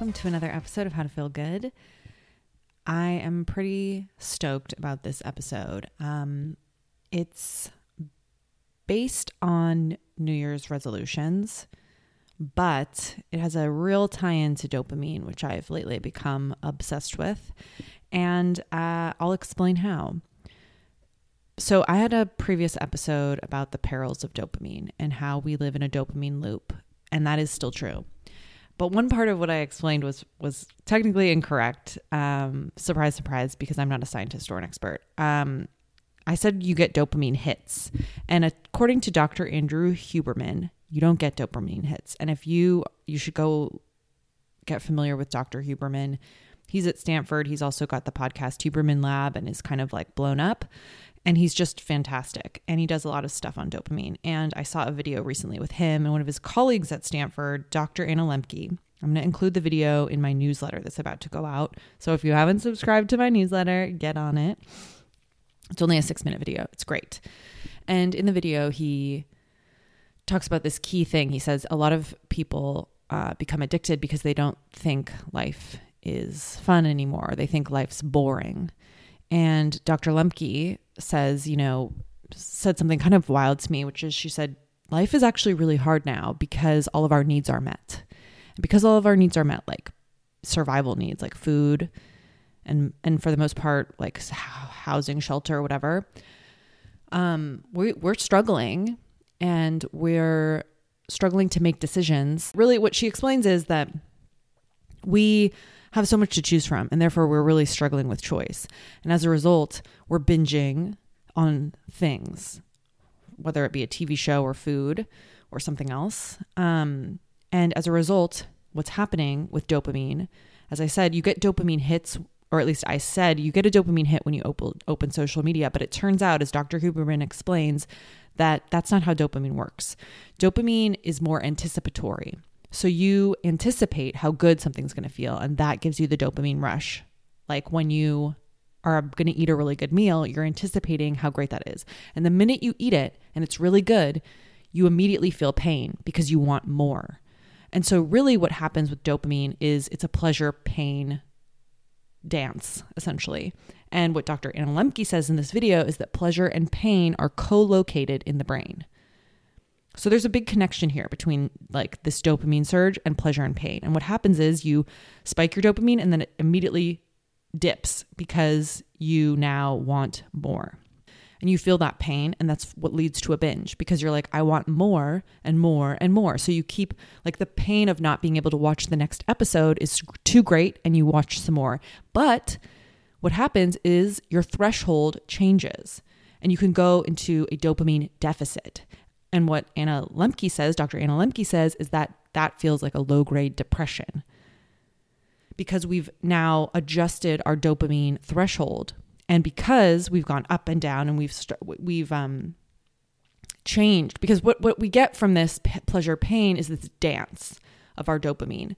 welcome to another episode of How to Feel Good. I am pretty stoked about this episode. Um, it's based on New Year's resolutions, but it has a real tie in to dopamine, which I've lately become obsessed with. And uh, I'll explain how. So, I had a previous episode about the perils of dopamine and how we live in a dopamine loop, and that is still true. But one part of what I explained was was technically incorrect. Um, surprise, surprise, because I'm not a scientist or an expert. Um, I said you get dopamine hits, and according to Dr. Andrew Huberman, you don't get dopamine hits. And if you you should go get familiar with Dr. Huberman. He's at Stanford. He's also got the podcast Huberman Lab and is kind of like blown up and he's just fantastic. And he does a lot of stuff on dopamine. And i saw a video recently with him and one of his colleagues at stanford dr anna lembke. I'm going to include the video in my newsletter that's about to go out. So if you haven't subscribed to my newsletter get on it. It's only a six minute video. It's great. And in the video he talks about this key thing. He says a lot of people uh, become addicted because they don't think life is fun anymore. They think life's boring and Dr. Lembke says, you know, said something kind of wild to me, which is she said, life is actually really hard now because all of our needs are met. And because all of our needs are met, like survival needs, like food, and and for the most part, like housing, shelter, whatever. Um, we we're struggling, and we're struggling to make decisions. Really, what she explains is that we have so much to choose from, and therefore we're really struggling with choice. And as a result, we're binging on things, whether it be a TV show or food or something else. Um, and as a result, what's happening with dopamine, as I said, you get dopamine hits, or at least I said, you get a dopamine hit when you open, open social media. But it turns out, as Dr. Huberman explains, that that's not how dopamine works. Dopamine is more anticipatory. So you anticipate how good something's going to feel, and that gives you the dopamine rush. Like when you are going to eat a really good meal, you're anticipating how great that is. And the minute you eat it and it's really good, you immediately feel pain because you want more. And so, really, what happens with dopamine is it's a pleasure pain dance, essentially. And what Dr. Anna Lembke says in this video is that pleasure and pain are co located in the brain. So there's a big connection here between like this dopamine surge and pleasure and pain. And what happens is you spike your dopamine and then it immediately dips because you now want more. And you feel that pain, and that's what leads to a binge because you're like, I want more and more and more. So you keep like the pain of not being able to watch the next episode is too great, and you watch some more. But what happens is your threshold changes, and you can go into a dopamine deficit. And what Anna Lembke says, Dr. Anna Lembke says, is that that feels like a low grade depression because we've now adjusted our dopamine threshold. And because we've gone up and down and we've, st- we've, um, changed because what, what we get from this p- pleasure pain is this dance of our dopamine.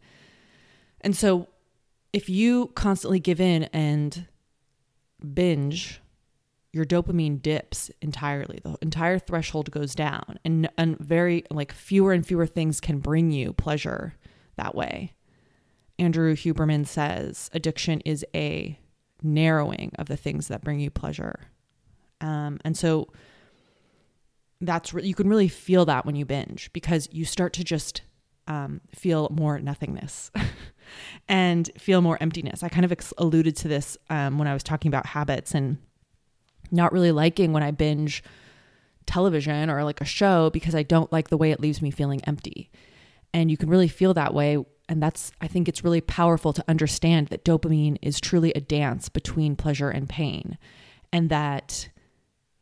And so if you constantly give in and binge your dopamine dips entirely. The entire threshold goes down, and and very like fewer and fewer things can bring you pleasure that way. Andrew Huberman says addiction is a narrowing of the things that bring you pleasure, um, and so that's re- you can really feel that when you binge because you start to just um, feel more nothingness and feel more emptiness. I kind of ex- alluded to this um, when I was talking about habits and not really liking when I binge television or like a show because I don't like the way it leaves me feeling empty. And you can really feel that way. And that's, I think it's really powerful to understand that dopamine is truly a dance between pleasure and pain. And that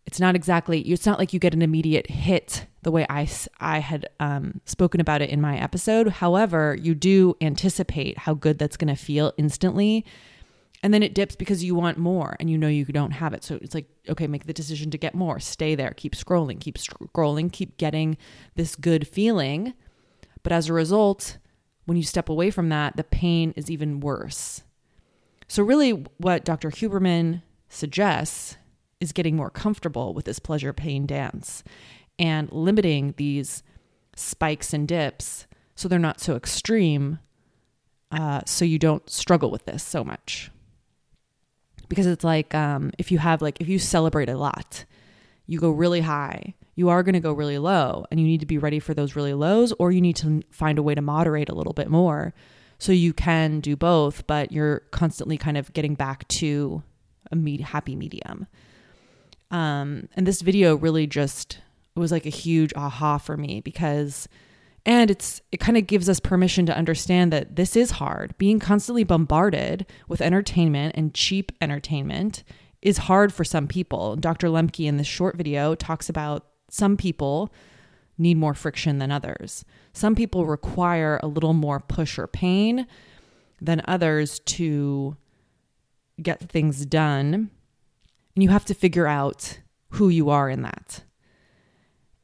it's not exactly, it's not like you get an immediate hit the way I, I had um, spoken about it in my episode. However, you do anticipate how good that's going to feel instantly and then it dips because you want more and you know you don't have it. So it's like okay make the decision to get more. Stay there. Keep scrolling. Keep scrolling. Keep getting this good feeling. But as a result when you step away from that the pain is even worse. So really what dr huberman suggests is getting more comfortable with this pleasure pain dance and limiting these spikes and dips so they're not so extreme uh, so you don't struggle with this so much. Because it's like um, if you have, like, if you celebrate a lot, you go really high, you are going to go really low, and you need to be ready for those really lows, or you need to find a way to moderate a little bit more so you can do both, but you're constantly kind of getting back to a med- happy medium. Um, and this video really just was like a huge aha for me because and it's it kind of gives us permission to understand that this is hard. Being constantly bombarded with entertainment and cheap entertainment is hard for some people. Dr. Lembke in this short video talks about some people need more friction than others. Some people require a little more push or pain than others to get things done. And you have to figure out who you are in that.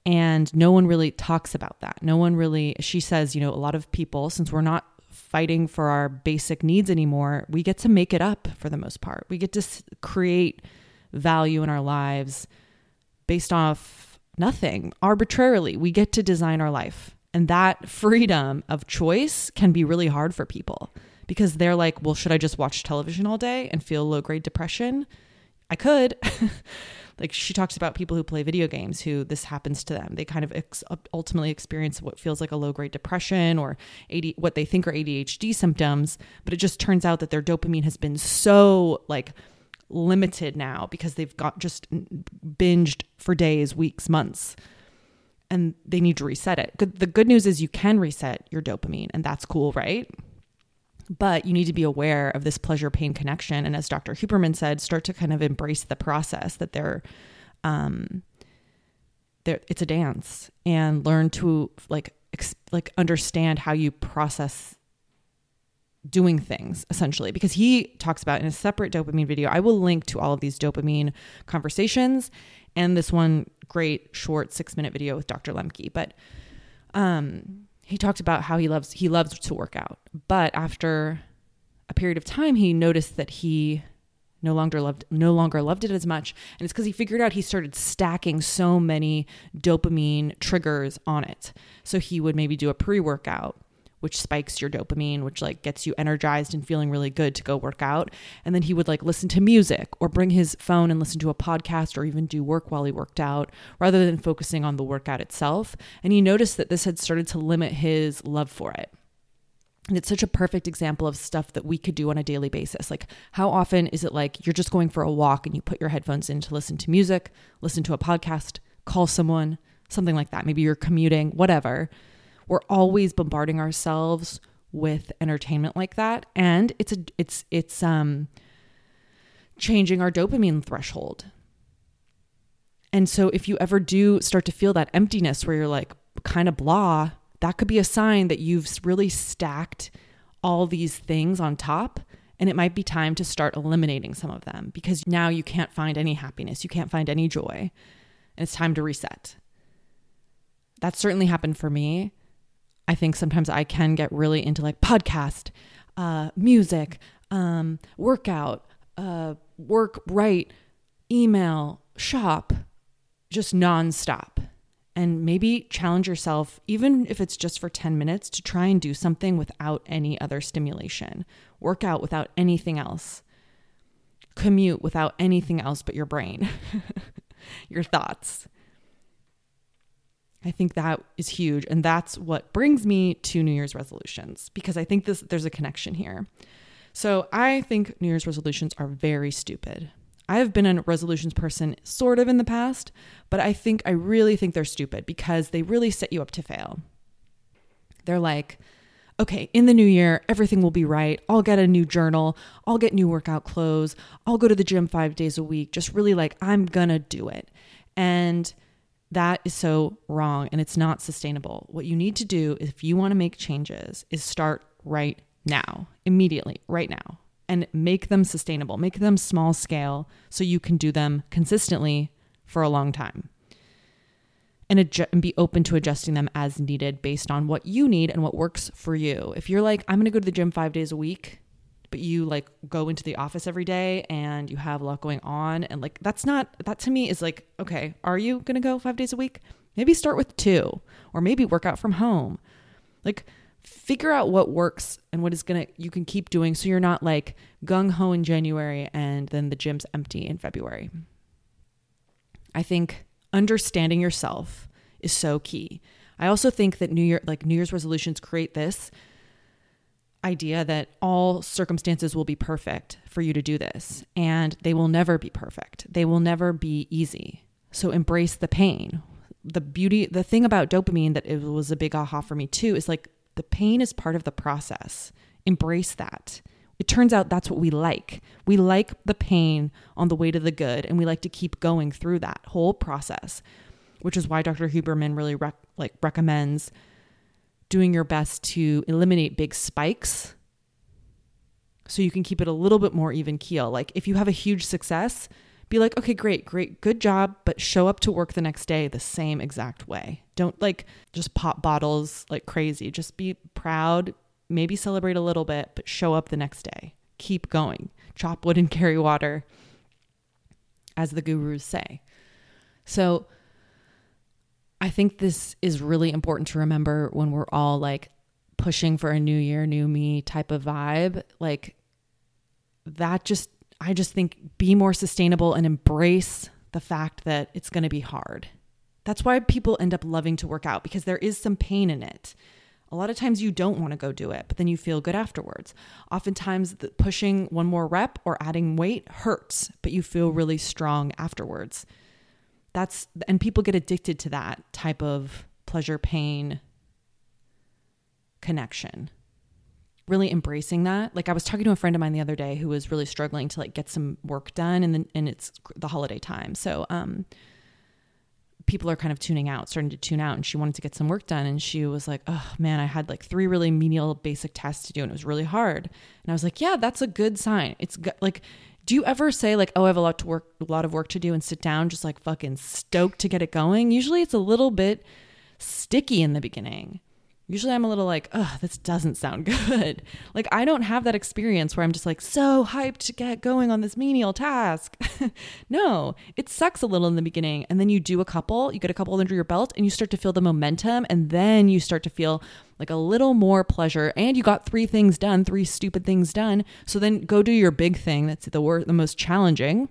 And no one really talks about that. No one really, she says, you know, a lot of people, since we're not fighting for our basic needs anymore, we get to make it up for the most part. We get to create value in our lives based off nothing arbitrarily. We get to design our life. And that freedom of choice can be really hard for people because they're like, well, should I just watch television all day and feel low grade depression? I could. like she talks about people who play video games who this happens to them. They kind of ex- uh, ultimately experience what feels like a low grade depression or AD- what they think are ADHD symptoms, but it just turns out that their dopamine has been so like limited now because they've got just binged for days, weeks, months. And they need to reset it. The good news is you can reset your dopamine, and that's cool, right? But you need to be aware of this pleasure pain connection. And as Dr. Huberman said, start to kind of embrace the process that they're, um, they're, it's a dance and learn to like, ex- like understand how you process doing things essentially because he talks about in a separate dopamine video i will link to all of these dopamine conversations and this one great short six minute video with dr lembke but um he talked about how he loves he loves to work out but after a period of time he noticed that he no longer loved no longer loved it as much. And it's because he figured out he started stacking so many dopamine triggers on it. So he would maybe do a pre-workout which spikes your dopamine, which like gets you energized and feeling really good to go work out. And then he would like listen to music or bring his phone and listen to a podcast or even do work while he worked out rather than focusing on the workout itself. And he noticed that this had started to limit his love for it. And it's such a perfect example of stuff that we could do on a daily basis. Like, how often is it like you're just going for a walk and you put your headphones in to listen to music, listen to a podcast, call someone, something like that? Maybe you're commuting, whatever we're always bombarding ourselves with entertainment like that and it's a it's it's um changing our dopamine threshold. And so if you ever do start to feel that emptiness where you're like kind of blah that could be a sign that you've really stacked all these things on top and it might be time to start eliminating some of them because now you can't find any happiness you can't find any joy and it's time to reset. That certainly happened for me I think sometimes I can get really into like podcast, uh, music, um, workout, uh, work, write, email, shop, just nonstop. And maybe challenge yourself, even if it's just for 10 minutes, to try and do something without any other stimulation. Work out without anything else. Commute without anything else but your brain, your thoughts. I think that is huge. And that's what brings me to New Year's resolutions because I think this there's a connection here. So I think New Year's resolutions are very stupid. I have been a resolutions person sort of in the past, but I think I really think they're stupid because they really set you up to fail. They're like, okay, in the new year, everything will be right. I'll get a new journal. I'll get new workout clothes. I'll go to the gym five days a week. Just really like, I'm to do it. And that is so wrong and it's not sustainable. What you need to do if you want to make changes is start right now, immediately, right now, and make them sustainable, make them small scale so you can do them consistently for a long time. And, adju- and be open to adjusting them as needed based on what you need and what works for you. If you're like, I'm going to go to the gym five days a week, but you like go into the office every day and you have a lot going on and like that's not that to me is like okay are you going to go 5 days a week maybe start with 2 or maybe work out from home like figure out what works and what is going to you can keep doing so you're not like gung ho in January and then the gym's empty in February. I think understanding yourself is so key. I also think that New Year like New Year's resolutions create this idea that all circumstances will be perfect for you to do this and they will never be perfect. They will never be easy. So embrace the pain. The beauty the thing about dopamine that it was a big aha for me too is like the pain is part of the process. Embrace that. It turns out that's what we like. We like the pain on the way to the good, and we like to keep going through that whole process, which is why Dr. Huberman really rec- like recommends doing your best to eliminate big spikes so you can keep it a little bit more even keel. Like if you have a huge success, be like, okay, great, great, good job, but show up to work the next day the same exact way. Don't like just pop bottles like crazy. Just be proud, maybe celebrate a little bit, but show up the next day. Keep going. Chop wood and carry water, as the gurus say. So I think this is really important to remember when we're all like pushing for a new year, new me type of vibe. Like that just I just think be more sustainable and embrace the fact that it's going to be hard. That's why people end up loving to work out because there is some pain in it. A lot of times you don't want to go do it, but then you feel good afterwards. Oftentimes, pushing one more rep or adding weight hurts, but you feel really strong afterwards. That's and people get addicted to that type of pleasure pain connection really embracing that. Like I was talking to a friend of mine the other day who was really struggling to like get some work done and then and it's the holiday time. So um people are kind of tuning out, starting to tune out and she wanted to get some work done and she was like, "Oh man, I had like three really menial basic tasks to do and it was really hard." And I was like, "Yeah, that's a good sign." It's like do you ever say like, "Oh, I have a lot to work a lot of work to do" and sit down just like fucking stoked to get it going? Usually it's a little bit sticky in the beginning usually I'm a little like, oh, this doesn't sound good. like, I don't have that experience where I'm just like so hyped to get going on this menial task. no, it sucks a little in the beginning. And then you do a couple, you get a couple under your belt, and you start to feel the momentum. And then you start to feel like a little more pleasure. And you got three things done, three stupid things done. So then go do your big thing that's the, wor- the most challenging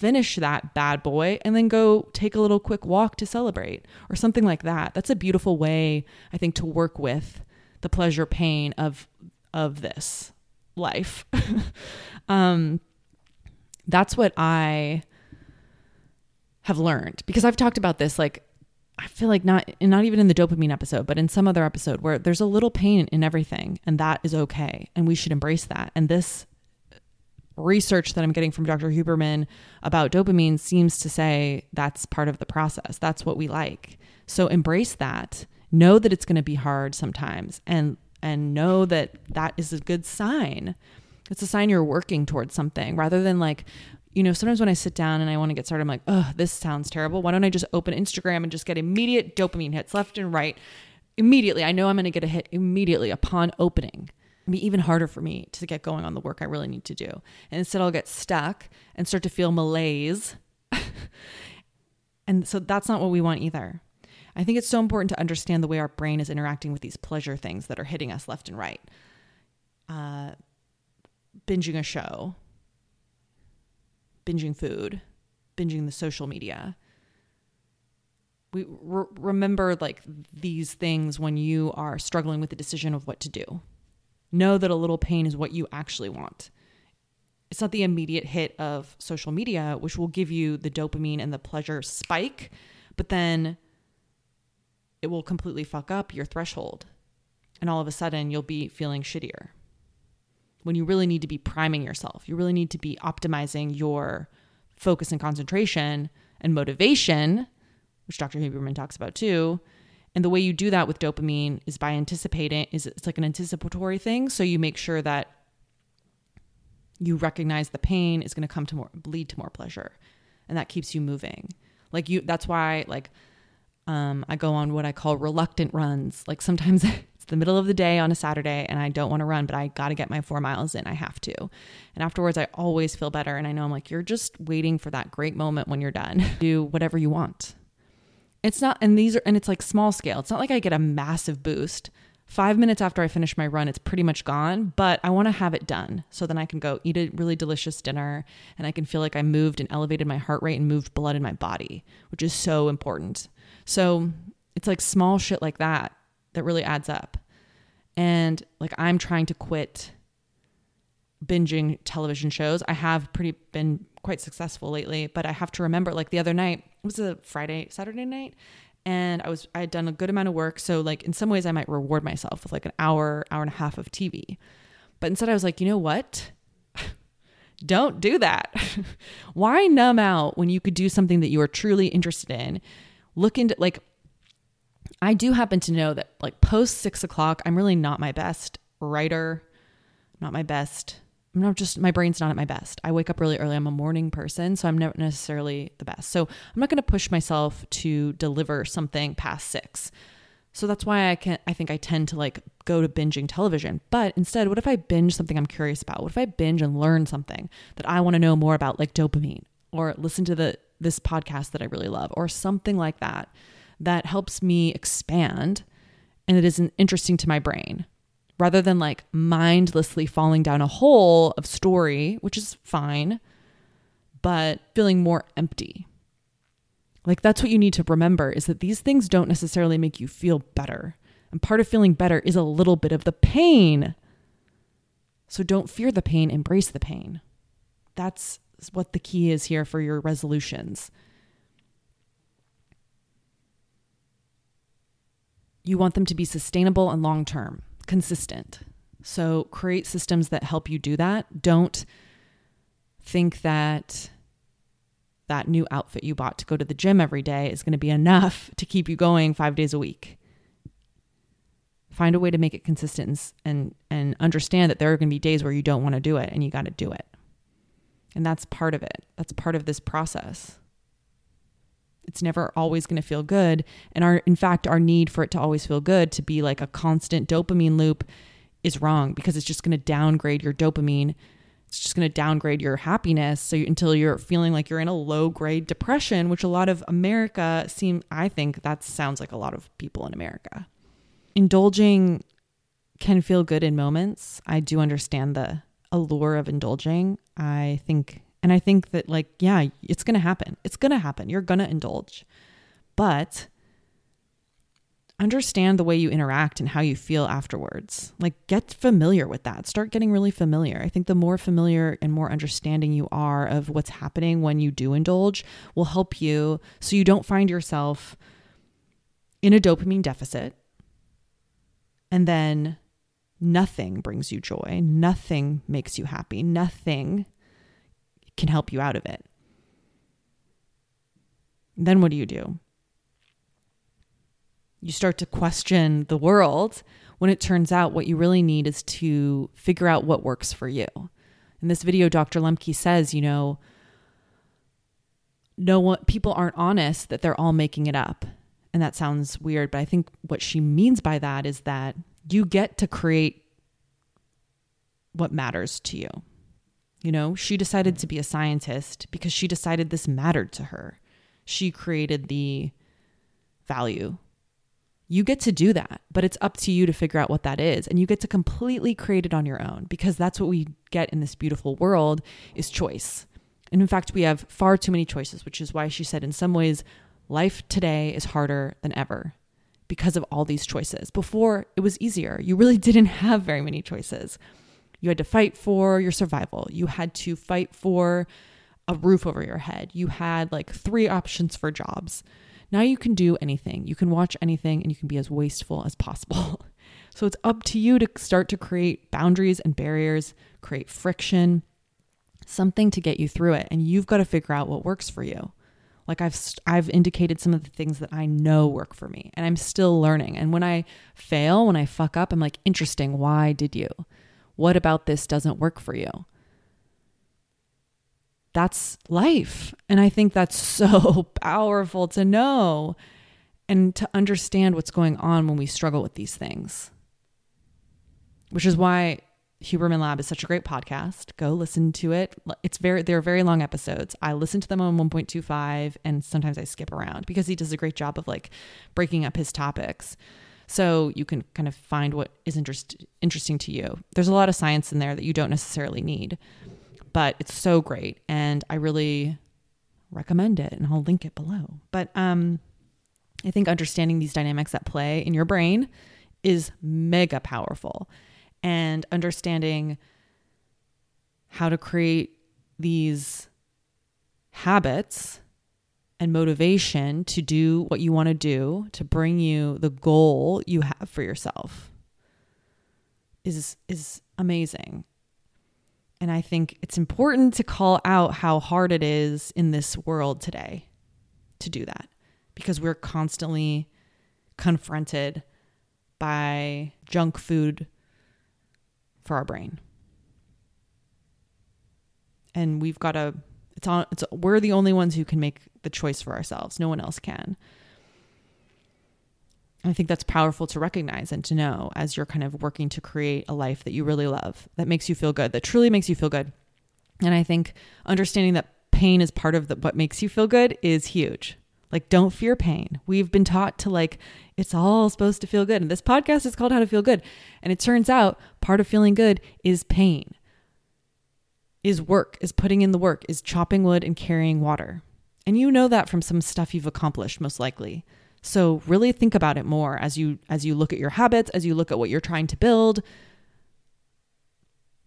finish that bad boy and then go take a little quick walk to celebrate or something like that. That's a beautiful way I think to work with the pleasure pain of of this life. um that's what I have learned because I've talked about this like I feel like not not even in the dopamine episode, but in some other episode where there's a little pain in everything and that is okay and we should embrace that. And this research that I'm getting from Dr. Huberman about dopamine seems to say that's part of the process. That's what we like. So embrace that. Know that it's going to be hard sometimes and and know that that is a good sign. It's a sign you're working towards something rather than like you know, sometimes when I sit down and I want to get started, I'm like, oh, this sounds terrible. Why don't I just open Instagram and just get immediate dopamine hits left and right? Immediately. I know I'm going to get a hit immediately upon opening be even harder for me to get going on the work I really need to do. And instead, I'll get stuck and start to feel malaise. and so that's not what we want either. I think it's so important to understand the way our brain is interacting with these pleasure things that are hitting us left and right. Uh, binging a show, binging food, binging the social media. We re- remember like these things when you are struggling with the decision of what to do. Know that a little pain is what you actually want. It's not the immediate hit of social media, which will give you the dopamine and the pleasure spike, but then it will completely fuck up your threshold. And all of a sudden, you'll be feeling shittier. When you really need to be priming yourself, you really need to be optimizing your focus and concentration and motivation, which Dr. Huberman talks about too, and the way you do that with dopamine is by anticipating is it's like an anticipatory thing. So you make sure that you recognize the pain is going to come to more lead to more pleasure. And that keeps you moving. Like you that's why like um, I go on what I call reluctant runs. Like sometimes it's the middle of the day on a Saturday and I don't want to run, but I got to get my four miles in. I have to. And afterwards, I always feel better. And I know I'm like, you're just waiting for that great moment when you're done. Do whatever you want. It's not, and these are, and it's like small scale. It's not like I get a massive boost Five minutes after I finish my run, it's pretty much gone, but I want to have it done so then I can go eat a really delicious dinner and I can feel like I moved and elevated my heart rate and moved blood in my body, which is so important. So it's like small shit like that that really adds up. And like I'm trying to quit binging television shows. I have pretty been quite successful lately, but I have to remember like the other night, it was a Friday, Saturday night, and I was I had done a good amount of work, so like in some ways I might reward myself with like an hour, hour and a half of TV. But instead I was like, "You know what? Don't do that. Why numb out when you could do something that you are truly interested in? Look into like I do happen to know that like post six o'clock, I'm really not my best writer, not my best I'm not just my brain's not at my best. I wake up really early. I'm a morning person, so I'm not necessarily the best. So I'm not going to push myself to deliver something past 6. So that's why I can I think I tend to like go to binging television. But instead, what if I binge something I'm curious about? What if I binge and learn something that I want to know more about like dopamine or listen to the this podcast that I really love or something like that that helps me expand and it isn't interesting to my brain rather than like mindlessly falling down a hole of story, which is fine, but feeling more empty. Like that's what you need to remember is that these things don't necessarily make you feel better. And part of feeling better is a little bit of the pain. So don't fear the pain, embrace the pain. That's what the key is here for your resolutions. You want them to be sustainable and long term consistent. So create systems that help you do that. Don't think that that new outfit you bought to go to the gym every day is going to be enough to keep you going 5 days a week. Find a way to make it consistent and and understand that there are going to be days where you don't want to do it and you got to do it. And that's part of it. That's part of this process. It's never always going to feel good. And our, in fact, our need for it to always feel good to be like a constant dopamine loop is wrong because it's just going to downgrade your dopamine. It's just going to downgrade your happiness. So you, until you're feeling like you're in a low grade depression, which a lot of America seem, I think that sounds like a lot of people in America. Indulging can feel good in moments. I do understand the allure of indulging. I think and I think that, like, yeah, it's going to happen. It's going to happen. You're going to indulge. But understand the way you interact and how you feel afterwards. Like, get familiar with that. Start getting really familiar. I think the more familiar and more understanding you are of what's happening when you do indulge will help you so you don't find yourself in a dopamine deficit and then nothing brings you joy, nothing makes you happy, nothing can help you out of it. Then what do you do? You start to question the world when it turns out what you really need is to figure out what works for you. In this video, Dr. Lembke says, you know, no one people aren't honest that they're all making it up. And that sounds weird, but I think what she means by that is that you get to create what matters to you. You know, she decided to be a scientist because she decided this mattered to her. She created the value. You get to do that, but it's up to you to figure out what that is. And you get to completely create it on your own because that's what we get in this beautiful world is choice. And in fact, we have far too many choices, which is why she said in some ways life today is harder than ever because of all these choices. Before it was easier. You really didn't have very many choices. You had to fight for your survival. You had to fight for a roof over your head. You had like three options for jobs. Now you can do anything. You can watch anything and you can be as wasteful as possible. So it's up to you to start to create boundaries and barriers, create friction, something to get you through it. And you've got to figure out what works for you. Like I've I've indicated some of the things that I know work for me and I'm still learning. And when I fail, when I fuck up, I'm like, "Interesting, why did you?" What about this doesn't work for you? That's life. And I think that's so powerful to know and to understand what's going on when we struggle with these things. Which is why Huberman Lab is such a great podcast. Go listen to it. It's very they're very long episodes. I listen to them on 1.25 and sometimes I skip around because he does a great job of like breaking up his topics. So you can kind of find what is interest, interesting to you. There's a lot of science in there that you don't necessarily need, but it's so great. And I really recommend it and I'll link it below. But um, I think understanding these dynamics at play in your brain is mega powerful. And understanding how to create these habits and motivation to do what you want to do to bring you the goal you have for yourself is is amazing. And I think it's important to call out how hard it is in this world today to do that because we're constantly confronted by junk food for our brain. And we've got to it's on it's we're the only ones who can make the choice for ourselves. No one else can. I think that's powerful to recognize and to know as you're kind of working to create a life that you really love, that makes you feel good, that truly makes you feel good. And I think understanding that pain is part of the, what makes you feel good is huge. Like, don't fear pain. We've been taught to like, it's all supposed to feel good. And this podcast is called How to Feel Good. And it turns out part of feeling good is pain, is work, is putting in the work, is chopping wood and carrying water. And you know that from some stuff you've accomplished, most likely. So really think about it more as you as you look at your habits, as you look at what you're trying to build.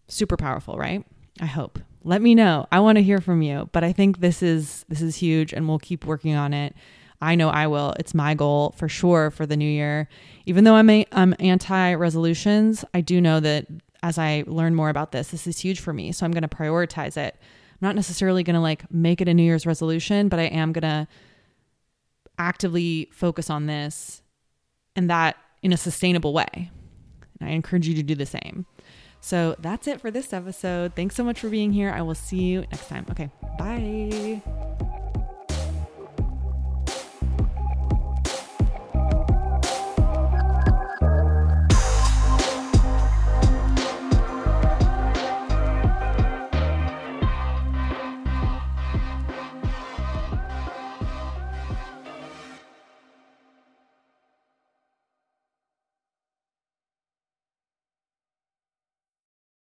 Super powerful, right? I hope. Let me know. I want to hear from you, but I think this is this is huge and we'll keep working on it. I know I will. It's my goal for sure for the new year. Even though I'm a, I'm anti resolutions, I do know that as I learn more about this, this is huge for me. So I'm going to prioritize it. I'm not necessarily going to like make it a New Year's resolution, but I am going to actively focus on this and that in a sustainable way. And I encourage you to do the same. So that's it for this episode. Thanks so much for being here. I will see you next time. Okay, bye.